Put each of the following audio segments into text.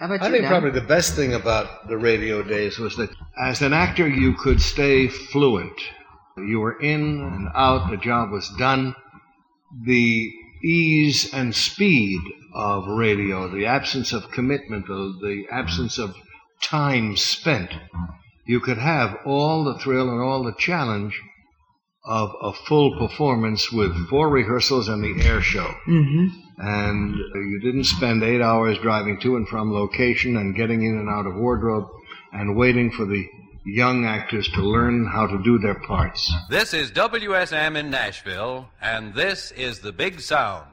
How about I you, think Dan? probably the best thing about the radio days was that as an actor, you could stay fluent. You were in and out, the job was done. The ease and speed of radio, the absence of commitment, the, absence of time spent, you could have all the thrill and all the challenge of a full performance with four rehearsals and the air show Mm-hmm. And you didn't spend eight hours driving to and from location and getting in and out of wardrobe and waiting for the young actors to learn how to do their parts. This is WSM in Nashville, and this is the Big Sound.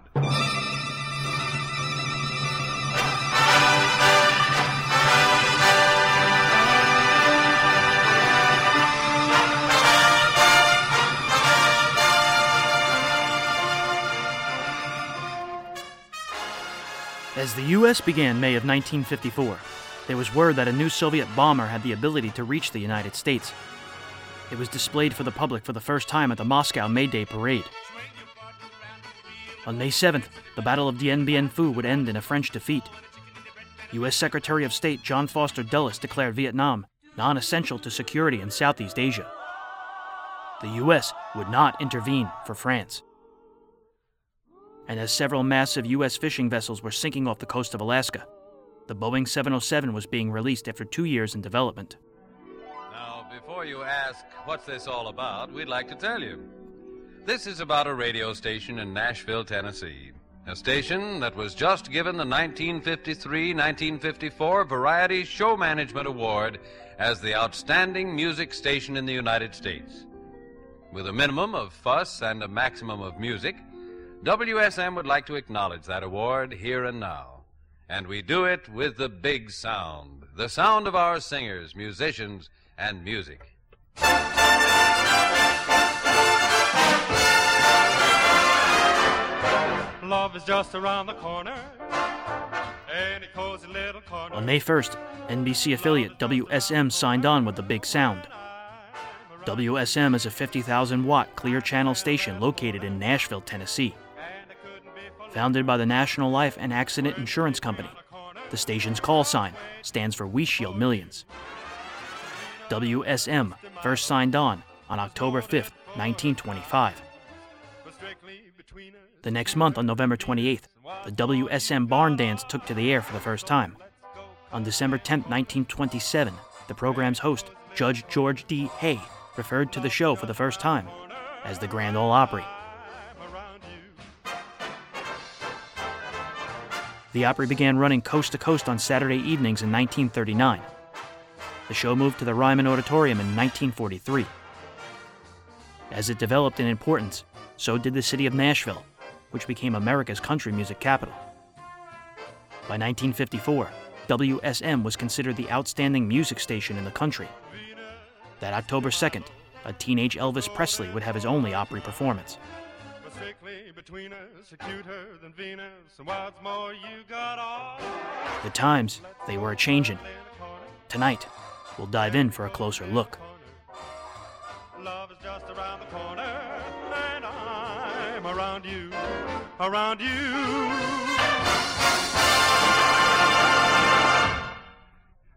As the U.S. began May of 1954, there was word that a new Soviet bomber had the ability to reach the United States. It was displayed for the public for the first time at the Moscow May Day parade. On May 7th, the Battle of Dien Bien Phu would end in a French defeat. U.S. Secretary of State John Foster Dulles declared Vietnam non essential to security in Southeast Asia. The U.S. would not intervene for France and as several massive U.S. fishing vessels were sinking off the coast of Alaska, the Boeing 707 was being released after two years in development. Now, before you ask, what's this all about, we'd like to tell you. This is about a radio station in Nashville, Tennessee. A station that was just given the 1953 1954 Variety Show Management Award as the outstanding music station in the United States. With a minimum of fuss and a maximum of music, WSM would like to acknowledge that award here and now. And we do it with the big sound the sound of our singers, musicians, and music. Love is just around the corner. Any cozy little corner. On May 1st, NBC affiliate WSM signed on with the Big Sound. WSM is a 50,000 watt clear channel station located in Nashville, Tennessee. Founded by the National Life and Accident Insurance Company, the station's call sign stands for We Shield Millions. WSM first signed on on October 5th, 1925. The next month, on November 28th, the WSM Barn Dance took to the air for the first time. On December 10, 1927, the program's host, Judge George D. Hay, referred to the show for the first time as the Grand Ole Opry. The Opry began running coast to coast on Saturday evenings in 1939. The show moved to the Ryman Auditorium in 1943. As it developed in importance, so did the city of Nashville, which became America's country music capital. By 1954, WSM was considered the outstanding music station in the country. That October 2nd, a teenage Elvis Presley would have his only Opry performance. But strictly between us, cuter than Venus, and what's more, you got all. The times, they were a changin'. Tonight, we'll dive in for a closer look. Love is just around the corner, and I'm around you, around you.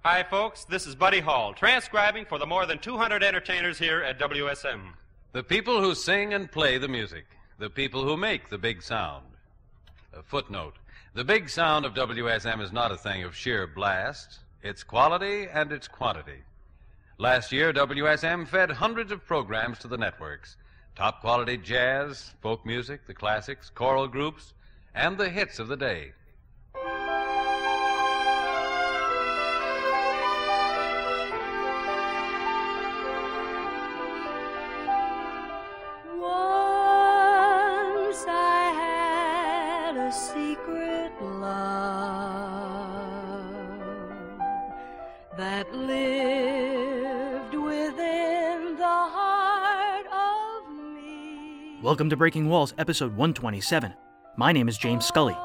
Hi, folks. This is Buddy Hall, transcribing for the more than 200 entertainers here at WSM. The people who sing and play the music, the people who make the big sound. A footnote The big sound of WSM is not a thing of sheer blast, it's quality and it's quantity. Last year, WSM fed hundreds of programs to the networks top quality jazz, folk music, the classics, choral groups, and the hits of the day. Welcome to Breaking Walls, episode 127. My name is James Scully.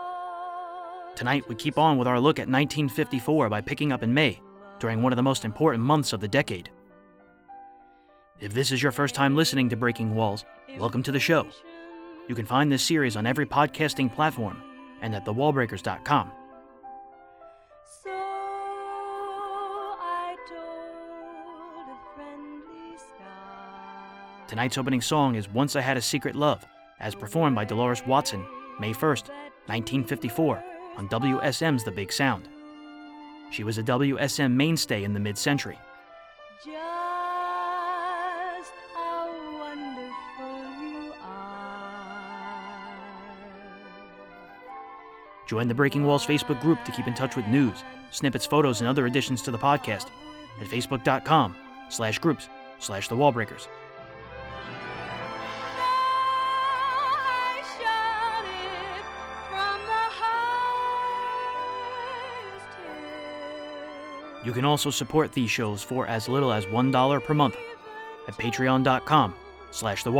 Tonight, we keep on with our look at 1954 by picking up in May, during one of the most important months of the decade. If this is your first time listening to Breaking Walls, welcome to the show. You can find this series on every podcasting platform and at thewallbreakers.com. Tonight's opening song is Once I Had a Secret Love, as performed by Dolores Watson, May 1st, 1954, on WSM's The Big Sound. She was a WSM mainstay in the mid century. Just how wonderful you are. Join the Breaking Walls Facebook group to keep in touch with news, snippets, photos, and other additions to the podcast at facebook.com slash groups slash the wallbreakers. You can also support these shows for as little as $1 per month at patreon.com slash the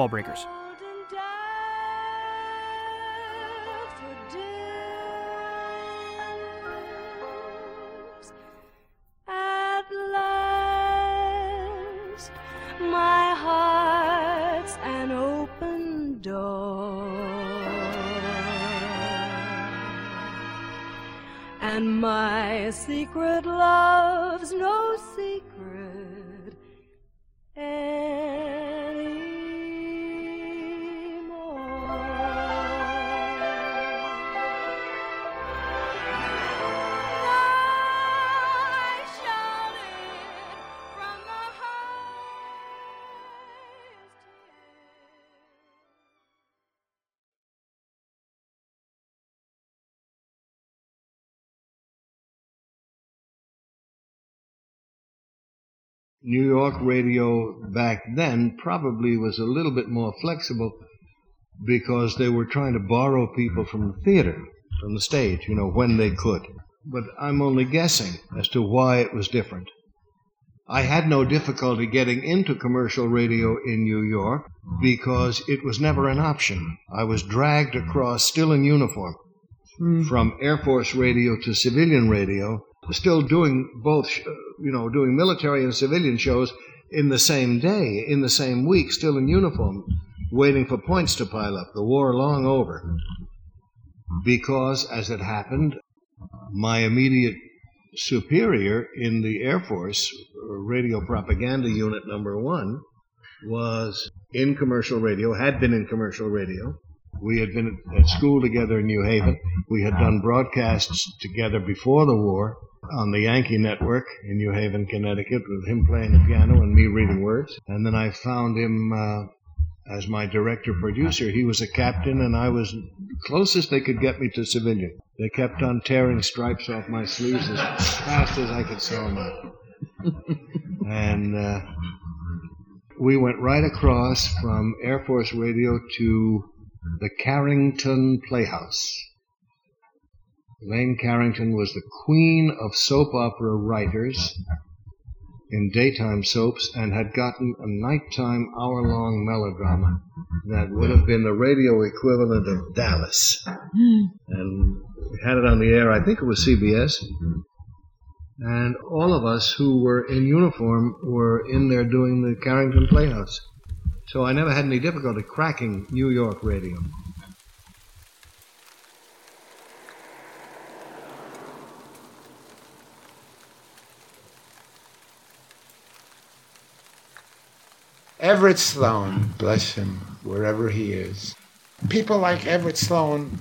New York radio back then probably was a little bit more flexible because they were trying to borrow people from the theater, from the stage, you know, when they could. But I'm only guessing as to why it was different. I had no difficulty getting into commercial radio in New York because it was never an option. I was dragged across, still in uniform, hmm. from Air Force radio to civilian radio, still doing both, uh, you know, doing military and civilian shows in the same day, in the same week, still in uniform, waiting for points to pile up. The war long over. Because, as it happened, my immediate superior in the Air Force, Radio Propaganda Unit number one, was in commercial radio, had been in commercial radio. We had been at school together in New Haven. We had done broadcasts together before the war on the Yankee Network in New Haven, Connecticut, with him playing the piano and me reading words. And then I found him uh, as my director producer. He was a captain, and I was closest they could get me to civilian. They kept on tearing stripes off my sleeves as fast as I could sew them up. and uh, we went right across from Air Force Radio to the Carrington Playhouse. Elaine Carrington was the queen of soap opera writers in daytime soaps and had gotten a nighttime hour long melodrama that would have been the radio equivalent of Dallas. And had it on the air, I think it was CBS. And all of us who were in uniform were in there doing the Carrington Playhouse. So I never had any difficulty cracking New York radio. Everett Sloane, bless him, wherever he is. People like Everett Sloane,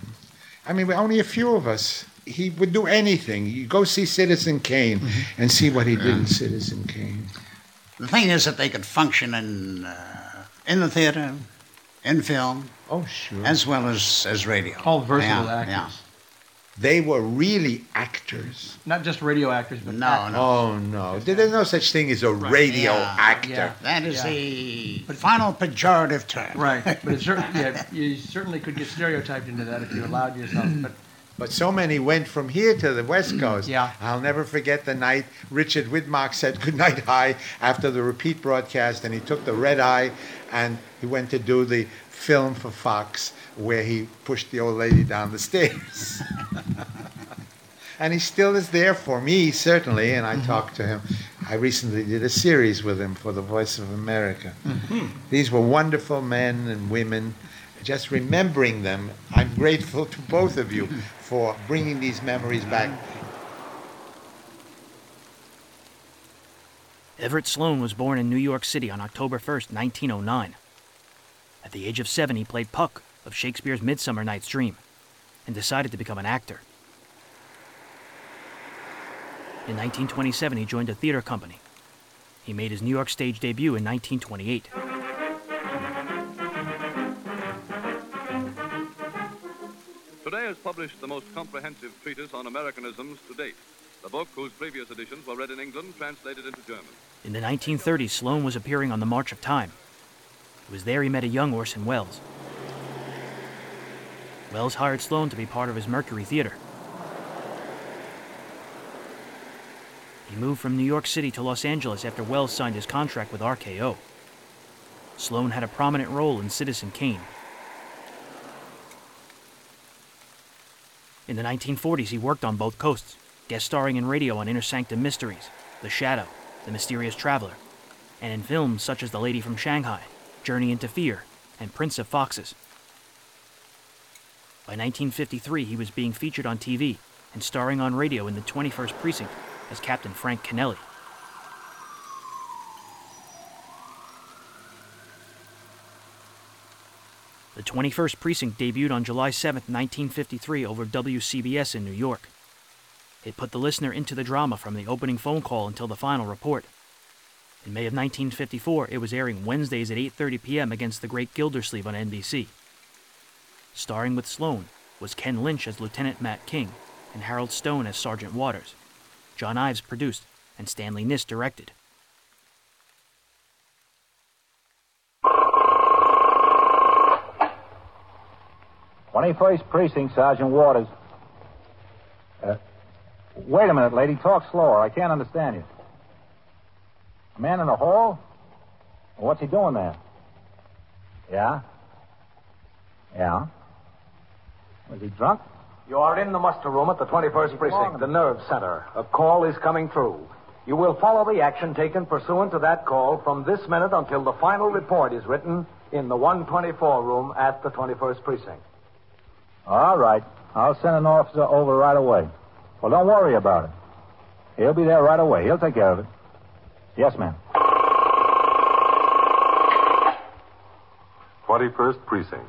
I mean, we're only a few of us. He would do anything. You go see Citizen Kane and see what he did in Citizen Kane. The thing is that they could function in uh, in the theater, in film, Oh, sure. as well as as radio. All versatile Yeah, actors. They were really actors. Not just radio actors, but No, actors. no. Oh, no. There's no such thing as a radio Yeah, actor. yeah. That is Yeah. the final pejorative term. Right, but it cer- yeah, you certainly could get stereotyped into that if you allowed yourself. But But so many went from here to the West mm, Coast. Yeah. I'll never forget the night Richard Widmark said goodnight high after the repeat broadcast, and he took the red eye and he went to do the film for Fox where he pushed the old lady down the stairs. and he still is there for me, certainly, and I mm-hmm. talked to him. I recently did a series with him for the Voice of America. Mm-hmm. These were wonderful men and women. Just remembering them, I'm grateful to both of you for bringing these memories back. Everett Sloane was born in New York City on October 1st, 1909. At the age of seven, he played Puck of Shakespeare's Midsummer Night's Dream and decided to become an actor. In 1927, he joined a theater company. He made his New York stage debut in 1928. Today has published the most comprehensive treatise on Americanisms to date. The book, whose previous editions were read in England, translated into German. In the 1930s, Sloane was appearing on The March of Time. It was there he met a young Orson Welles. Welles hired Sloane to be part of his Mercury Theater. He moved from New York City to Los Angeles after Welles signed his contract with RKO. Sloane had a prominent role in Citizen Kane. In the 1940s, he worked on both coasts, guest starring in radio on Inner Sanctum Mysteries, The Shadow, The Mysterious Traveler, and in films such as The Lady from Shanghai, Journey into Fear, and Prince of Foxes. By 1953, he was being featured on TV and starring on radio in the 21st Precinct as Captain Frank Kennelly. The 21st Precinct debuted on July 7, 1953, over WCBS in New York. It put the listener into the drama from the opening phone call until the final report. In May of 1954, it was airing Wednesdays at 8:30 p.m. against the Great Gildersleeve on NBC. Starring with Sloane was Ken Lynch as Lieutenant Matt King and Harold Stone as Sergeant Waters. John Ives produced and Stanley Niss directed. Twenty-first precinct, Sergeant Waters. Uh, wait a minute, lady. Talk slower. I can't understand you. A man in the hall? What's he doing there? Yeah? Yeah? Was he drunk? You are in the muster room at the 21st Precinct, the nerve center. A call is coming through. You will follow the action taken pursuant to that call from this minute until the final report is written in the 124 room at the 21st Precinct. All right. I'll send an officer over right away. Well, don't worry about it. He'll be there right away. He'll take care of it. Yes, ma'am. 21st Precinct.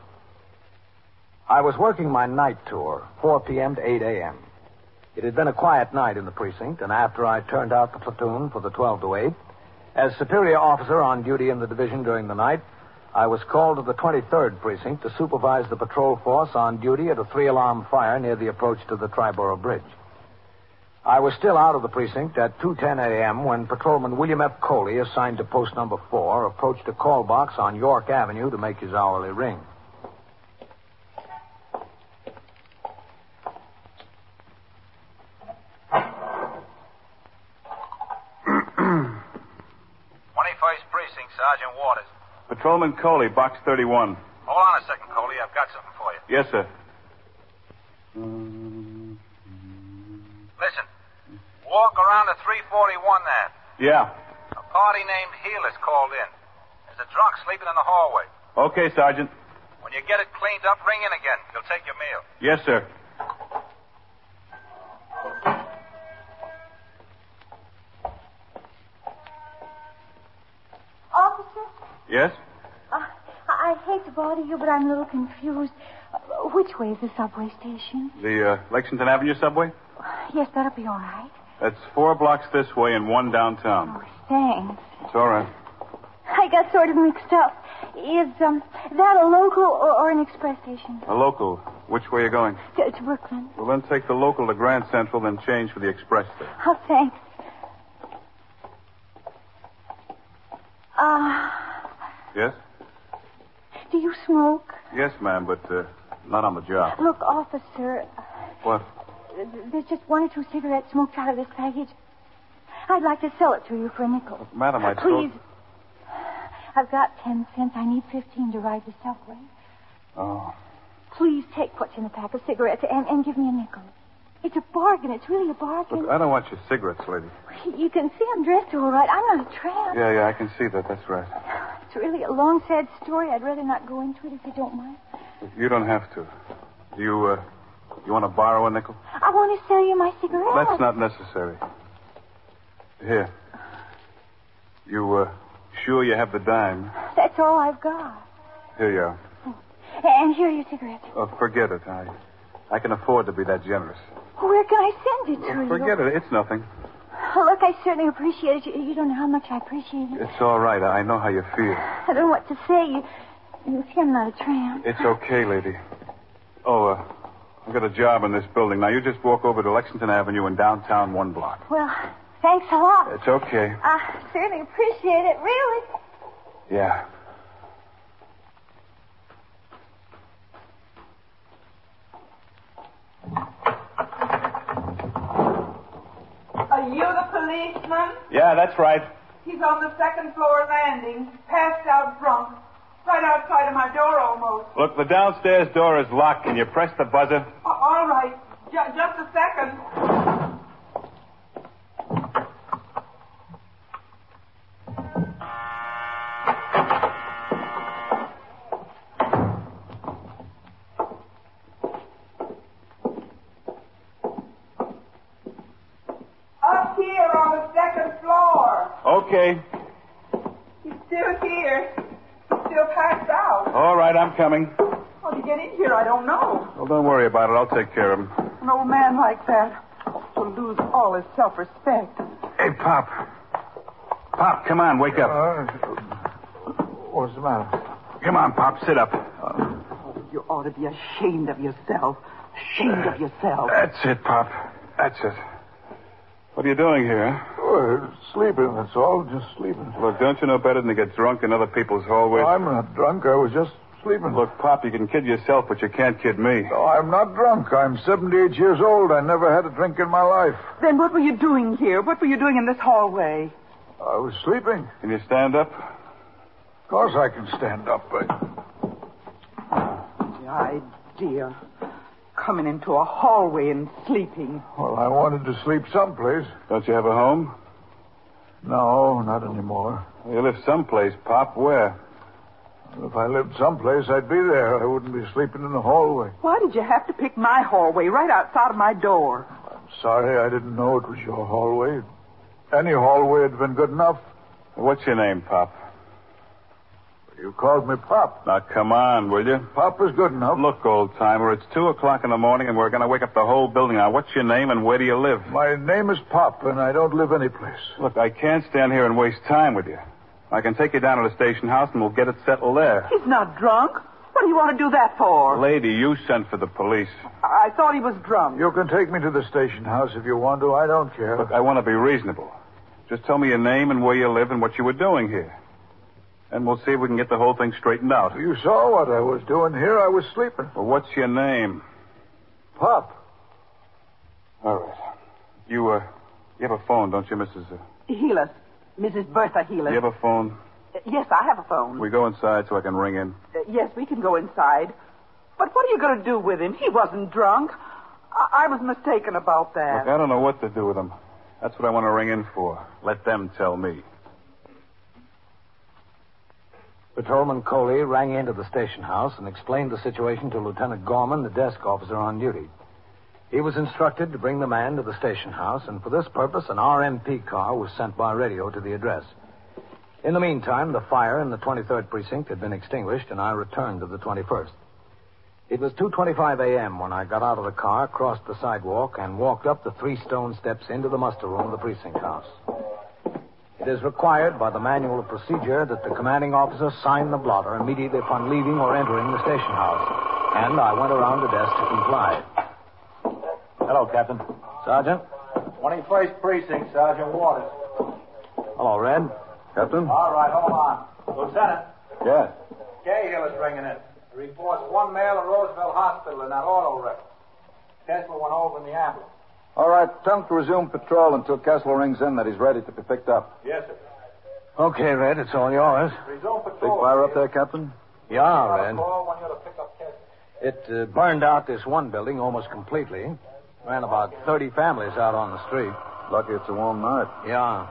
I was working my night tour, 4 p.m. to 8 a.m. It had been a quiet night in the precinct, and after I turned out the platoon for the 12 to 8, as superior officer on duty in the division during the night, I was called to the 23rd precinct to supervise the patrol force on duty at a three-alarm fire near the approach to the Triborough Bridge. I was still out of the precinct at 2:10 a.m. when patrolman William F. Coley, assigned to post number 4, approached a call box on York Avenue to make his hourly ring. Twenty-first precinct, Sergeant Waters. Patrolman Coley, box 31. Hold on a second, Coley. I've got something for you. Yes, sir. Listen. Walk around the 341 there. Yeah. A party named Heelis called in. There's a drunk sleeping in the hallway. Okay, Sergeant. When you get it cleaned up, ring in again. You'll take your meal. Yes, sir. Officer, Yes? uh, I hate to bother you, but I'm a little confused. Uh, which way is the subway station? The uh, Lexington Avenue subway? Yes, that'll be all right. That's four blocks this way and one downtown. Oh, Thanks. It's all right. I got sort of mixed up. Is um, that a local or, or an express station? A local. Which way are you going? To, to Brooklyn. Well, then take the local to Grand Central, then change for the express there. Oh, thanks. Ah, Yes? do you smoke? Yes, ma'am, but uh, not on the job. Look, officer, What? there's just one or two cigarettes smoked out of this package. I'd like to sell it to you for a nickel. Madam, I told... Please. I've got ten cents. I need fifteen to ride the subway. Oh. Please take what's in the pack of cigarettes and, and give me a nickel. It's a bargain. It's really a bargain. Look, I don't want your cigarettes, lady. You can see I'm dressed all right. I'm not a tramp. Yeah, yeah, I can see that. That's right. It's really a long, sad story. I'd rather not go into it if you don't mind. You don't have to. You, uh, you want to borrow a nickel? I want to sell you my cigarette. That's not necessary. Here. You, uh, sure you have the dime? That's all I've got. Here you are. And here are your cigarettes. Oh, forget it. I, I can afford to be that generous. Where can I send it to you? Forget it. It's nothing. Oh, look, I certainly appreciate it. You, you don't know how much I appreciate it. It's all right. I know how you feel. I don't know what to say. You, you see, I'm not a tramp. It's okay, lady. Oh, uh, I've got a job in this building. Now, you just walk over to Lexington Avenue in downtown one block. Well, thanks a lot. It's okay. I certainly appreciate it, really. Yeah. Are you the policeman? Yeah, that's right. He's on the second floor landing, passed out drunk, right outside of my door almost. Look, the downstairs door is locked. Can you press the buzzer? A- all right, Ju- just a second. Up here on the second floor. Okay. He's still here. He's still passed out. All right, I'm coming. How to get in here, I don't know. Well, don't worry about it. I'll take care of him. An old man like that will lose all his self-respect. Hey, Pop. Pop, come on, wake up. Uh, what's the matter? Come on, Pop, sit up. Oh, You ought to be ashamed of yourself. Ashamed of yourself. That's it, Pop. That's it. What are you doing here? Huh? Oh, sleeping, that's all. Just sleeping. Look, don't you know better than to get drunk in other people's hallways? I'm not drunk. I was just sleeping. Look, Pop, you can kid yourself, but you can't kid me. No, I'm not drunk. I'm 78 years old. I never had a drink in my life. Then what were you doing here? What were you doing in this hallway? I was sleeping. Can you stand up? Of course I can stand up, but The idea. Coming into a hallway and sleeping. well, I wanted to sleep someplace. Don't you have a home? No, not anymore. You live someplace, Pop. Where? If I lived someplace, I'd be there. I wouldn't be sleeping in the hallway. Why did you have to pick my hallway right outside of my door? I'm sorry, I didn't know it was your hallway. Any hallway had been good enough. What's your name, Pop? You called me Pop. Now, come on, will you? Pop is good enough. Look, old timer, it's two o'clock in the morning, and we're going to wake up the whole building. Now, what's your name and where do you live? My name is Pop, and I don't live anyplace. Look, I can't stand here and waste time with you. I can take you down to the station house, and we'll get it settled there. He's not drunk. What do you want to do that for? Lady, you sent for the police. I thought he was drunk. You can take me to the station house if you want to. I don't care. Look, I want to be reasonable. Just tell me your name and where you live and what you were doing here. And we'll see if we can get the whole thing straightened out. You saw what I was doing here. I was sleeping. Well, what's your name? Pop. All right. You, uh, you have a phone, don't you, Mrs. Uh, Heelis. Mrs. Bertha Heelis. you have a phone? Yes, I have a phone. We go inside so I can ring in. Uh, yes, we can go inside. But what are you going to do with him? He wasn't drunk. I, I was mistaken about that. Look, I don't know what to do with him. That's what I want to ring in for. Let them tell me. Patrolman Coley rang into the station house and explained the situation to Lieutenant Gorman, the desk officer on duty. He was instructed to bring the man to the station house, and for this purpose, an RMP car was sent by radio to the address. In the meantime, the fire in the 23rd precinct had been extinguished, and I returned to the 21st. It was 2.25 a.m. when I got out of the car, crossed the sidewalk, and walked up the three stone steps into the muster room of the precinct house. It is required by the manual of procedure that the commanding officer sign the blotter immediately upon leaving or entering the station house, and I went around the desk to comply. Hello, Captain. Sergeant? 21st Precinct, Sergeant Waters. Hello, Red. Captain? All right, hold on. Lieutenant, Yeah. Cahill is ringing in. He reports one male at Roosevelt Hospital in that auto wreck. Kessler went over in the ambulance. All right, tell him to resume patrol until Kessler rings in that he's ready to be picked up. Yes, sir. Okay, Red, it's all yours. Resume patrol. Big fire up there, Captain? Yeah, Red. It uh, burned out this one building almost completely. Ran about 30 families out on the street. Lucky it's a warm night. Yeah.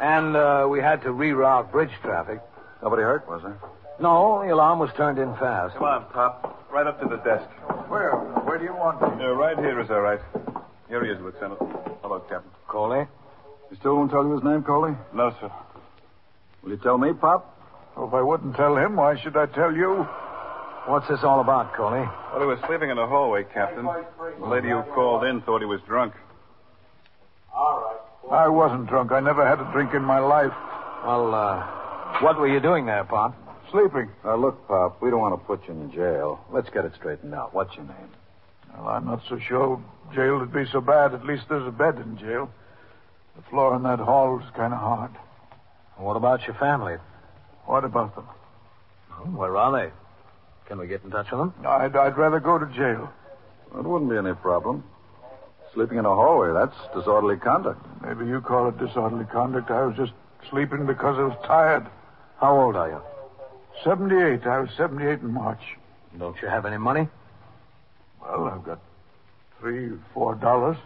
And uh, we had to reroute bridge traffic. Nobody hurt, was there? No, the alarm was turned in fast. Come on, Pop. Right up to the desk. Where? Where do you want me? Uh, right here is all right. Here he is, Lieutenant. Hello, Captain. Coley? You still won't tell you his name, Coley? No, sir. Will you tell me, Pop? Well, if I wouldn't tell him, why should I tell you? What's this all about, Coley? Well, he was sleeping in the hallway, Captain. The lady who called in thought he was drunk. All right. I wasn't drunk. I never had a drink in my life. Well, uh, what were you doing there, Pop? Sleeping. Now, look, Pop, we don't want to put you in jail. Let's get it straightened out. What's your name? Well, I'm not so sure jail would be so bad. At least there's a bed in jail. The floor in that hall is kind of hard. What about your family? What about them? Oh, where are they? Can we get in touch with them? I'd, I'd rather go to jail. It wouldn't be any problem. Sleeping in a hallway, that's disorderly conduct. Maybe you call it disorderly conduct. I was just sleeping because I was tired. How old are you? 78. I was 78 in March. Don't you have any money? Well, I've got three, four dollars.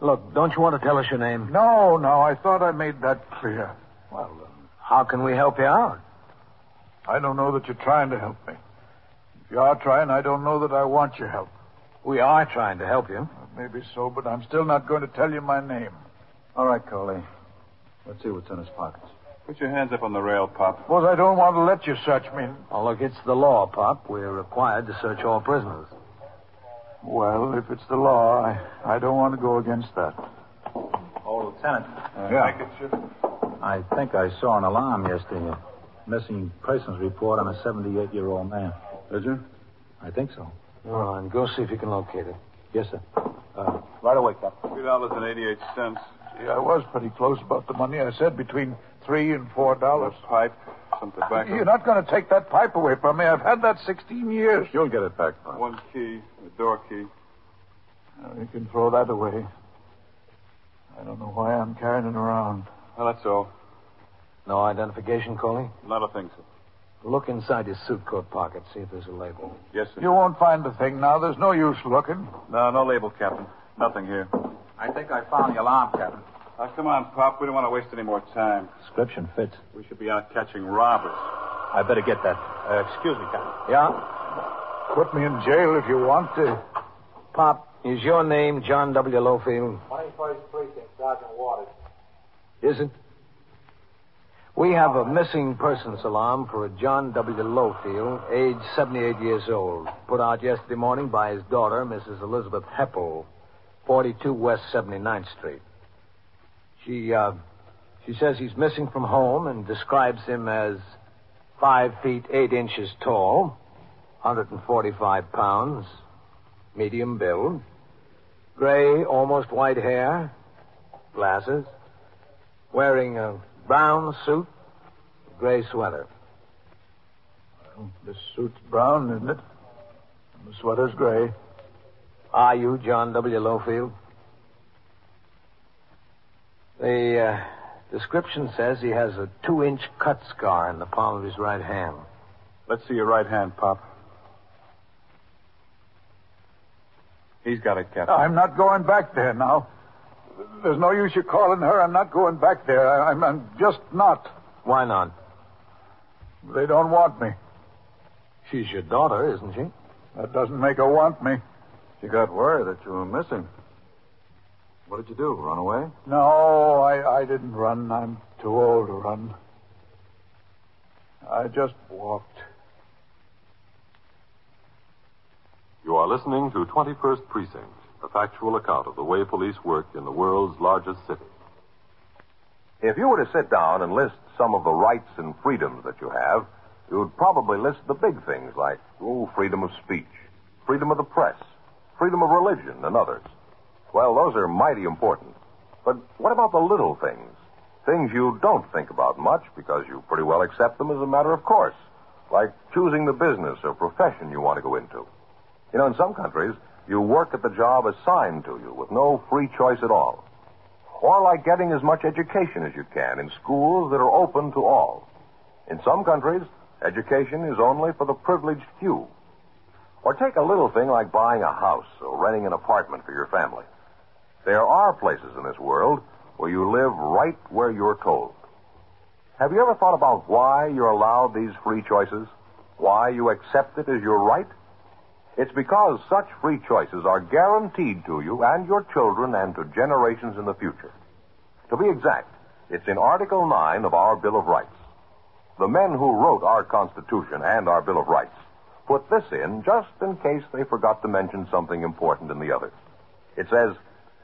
Look, don't you want to tell us your name? No, no, I thought I made that clear. Well, um, how can we help you out? I don't know that you're trying to help me. If you are trying, I don't know that I want your help. We are trying to help you. Maybe so, but I'm still not going to tell you my name. All right, Coley. Let's see what's in his pockets. Put your hands up on the rail, Pop. Suppose I don't want to let you search me. Oh, look, it's the law, Pop. We're required to search all prisoners. Well, if it's the law, I, I don't want to go against that. Oh, Lieutenant. yeah. Make it. I think I saw an alarm yesterday. A missing persons report on a 78 year old man. Did you? I think so. All right, go see if you can locate it. Yes, sir. Uh, right away, Captain. Three dollars and eighty-eight cents. Yeah, I was pretty close about the money. I said between three and four dollars. A pipe, some tobacco. You're not going to take that pipe away from me. I've had that 16 years. You'll get it back, Pop. One key, a door key. Now, you can throw that away. I don't know why I'm carrying it around. Well, that's all. No identification, Coley? Not a thing, sir. Look inside his suit coat pocket, see if there's a label. Yes, sir. You won't find the thing now. There's no use looking. No, no label, Captain. Nothing here. I think I found the alarm, Captain. Now, come on, Pop. We don't want to waste any more time. Description fits. We should be out catching robbers. I better get that. Uh, excuse me, Captain. Yeah? Put me in jail if you want to. Pop, is your name John W. Lowfield? 21st Precinct, Sergeant Waters. Is it? We have a missing persons alarm for a John W. Lowfield, age 78 years old, put out yesterday morning by his daughter, Mrs. Elizabeth Heppel, 42 West 79th Street. She, uh, she says he's missing from home and describes him as five feet eight inches tall, 145 pounds, medium build, gray, almost white hair, glasses, wearing a brown suit, gray sweater. Well, this suit's brown, isn't it? And the sweater's gray. Are you John W. Lowfield? The uh, description says he has a two inch cut scar in the palm of his right hand. Let's see your right hand, Pop. He's got it, Captain. I'm not going back there now. There's no use you calling her. I'm not going back there. I, I'm, I'm just not. Why not? They don't want me. She's your daughter, isn't she? That doesn't make her want me. She got word that you were missing. What did you do? Run away? No, I, I didn't run. I'm too old to run. I just walked. You are listening to 21st Precinct, a factual account of the way police work in the world's largest city. If you were to sit down and list some of the rights and freedoms that you have, you'd probably list the big things like, oh, freedom of speech, freedom of the press, freedom of religion, and others. Well, those are mighty important. But what about the little things? Things you don't think about much because you pretty well accept them as a matter of course, like choosing the business or profession you want to go into. You know, in some countries, you work at the job assigned to you with no free choice at all. Or like getting as much education as you can in schools that are open to all. In some countries, education is only for the privileged few. Or take a little thing like buying a house or renting an apartment for your family. There are places in this world where you live right where you're told. Have you ever thought about why you're allowed these free choices? Why you accept it as your right? It's because such free choices are guaranteed to you and your children and to generations in the future. To be exact, it's in Article 9 of our Bill of Rights. The men who wrote our Constitution and our Bill of Rights put this in just in case they forgot to mention something important in the other. It says,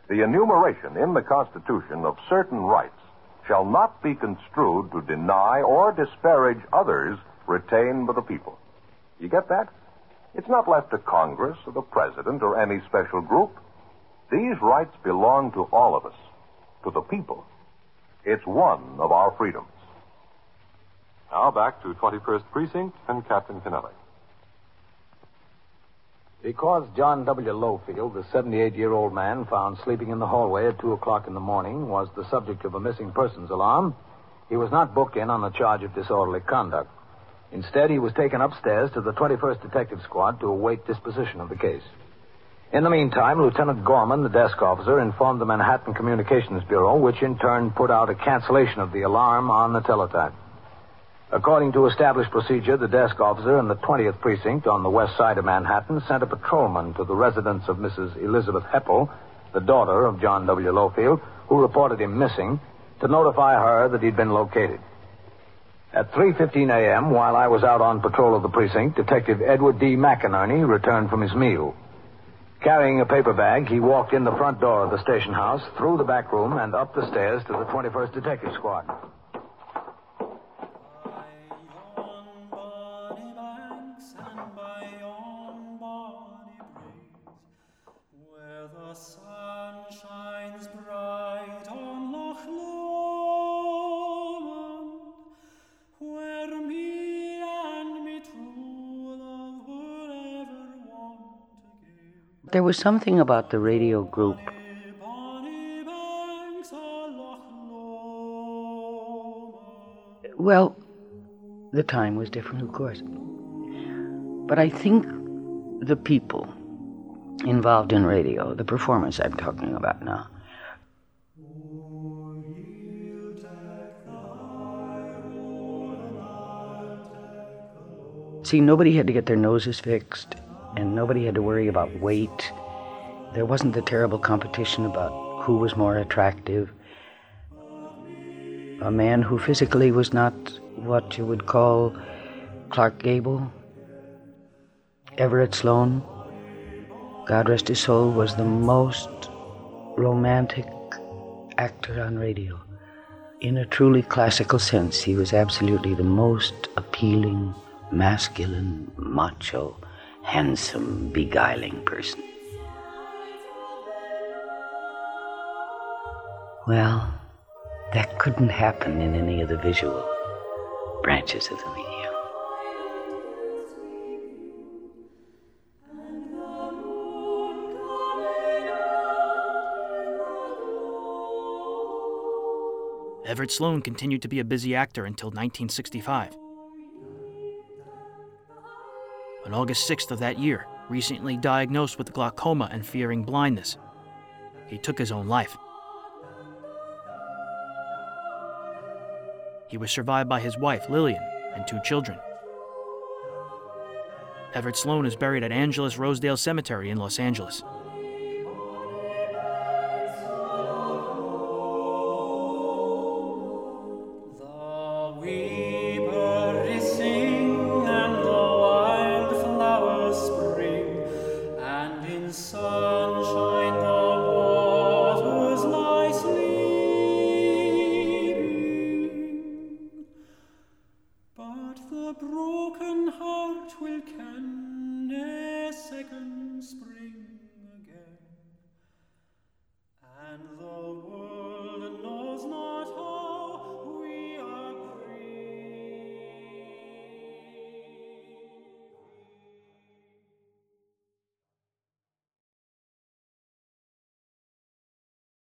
the enumeration in the Constitution of certain rights shall not be construed to deny or disparage others retained by the people. You get that? It's not left to Congress or the President or any special group. These rights belong to all of us, to the people. It's one of our freedoms. Now back to 21st Precinct and Captain Kennelly. Because John W. Lowfield, the 78 year old man found sleeping in the hallway at 2 o'clock in the morning, was the subject of a missing persons alarm, he was not booked in on the charge of disorderly conduct. Instead, he was taken upstairs to the 21st Detective Squad to await disposition of the case. In the meantime, Lieutenant Gorman, the desk officer, informed the Manhattan Communications Bureau, which in turn put out a cancellation of the alarm on the teletype. According to established procedure, the desk officer in the 20th precinct on the west side of Manhattan sent a patrolman to the residence of Mrs. Elizabeth Heppel, the daughter of John W. Lowfield, who reported him missing, to notify her that he'd been located. At 3.15 a.m., while I was out on patrol of the precinct, Detective Edward D. McInerney returned from his meal. Carrying a paper bag, he walked in the front door of the station house, through the back room, and up the stairs to the 21st Detective Squad. There was something about the radio group. Well, the time was different, of course. But I think the people involved in radio, the performers I'm talking about now, see, nobody had to get their noses fixed, and nobody had to worry about weight. There wasn't the terrible competition about who was more attractive. A man who physically was not what you would call Clark Gable, Everett Sloane, God rest his soul, was the most romantic actor on radio. In a truly classical sense, he was absolutely the most appealing, masculine, macho, handsome, beguiling person. Well, that couldn't happen in any of the visual branches of the medium. Everett Sloane continued to be a busy actor until 1965. On August 6th of that year, recently diagnosed with glaucoma and fearing blindness, he took his own life. He was survived by his wife, Lillian, and two children. Everett Sloane is buried at Angelus Rosedale Cemetery in Los Angeles.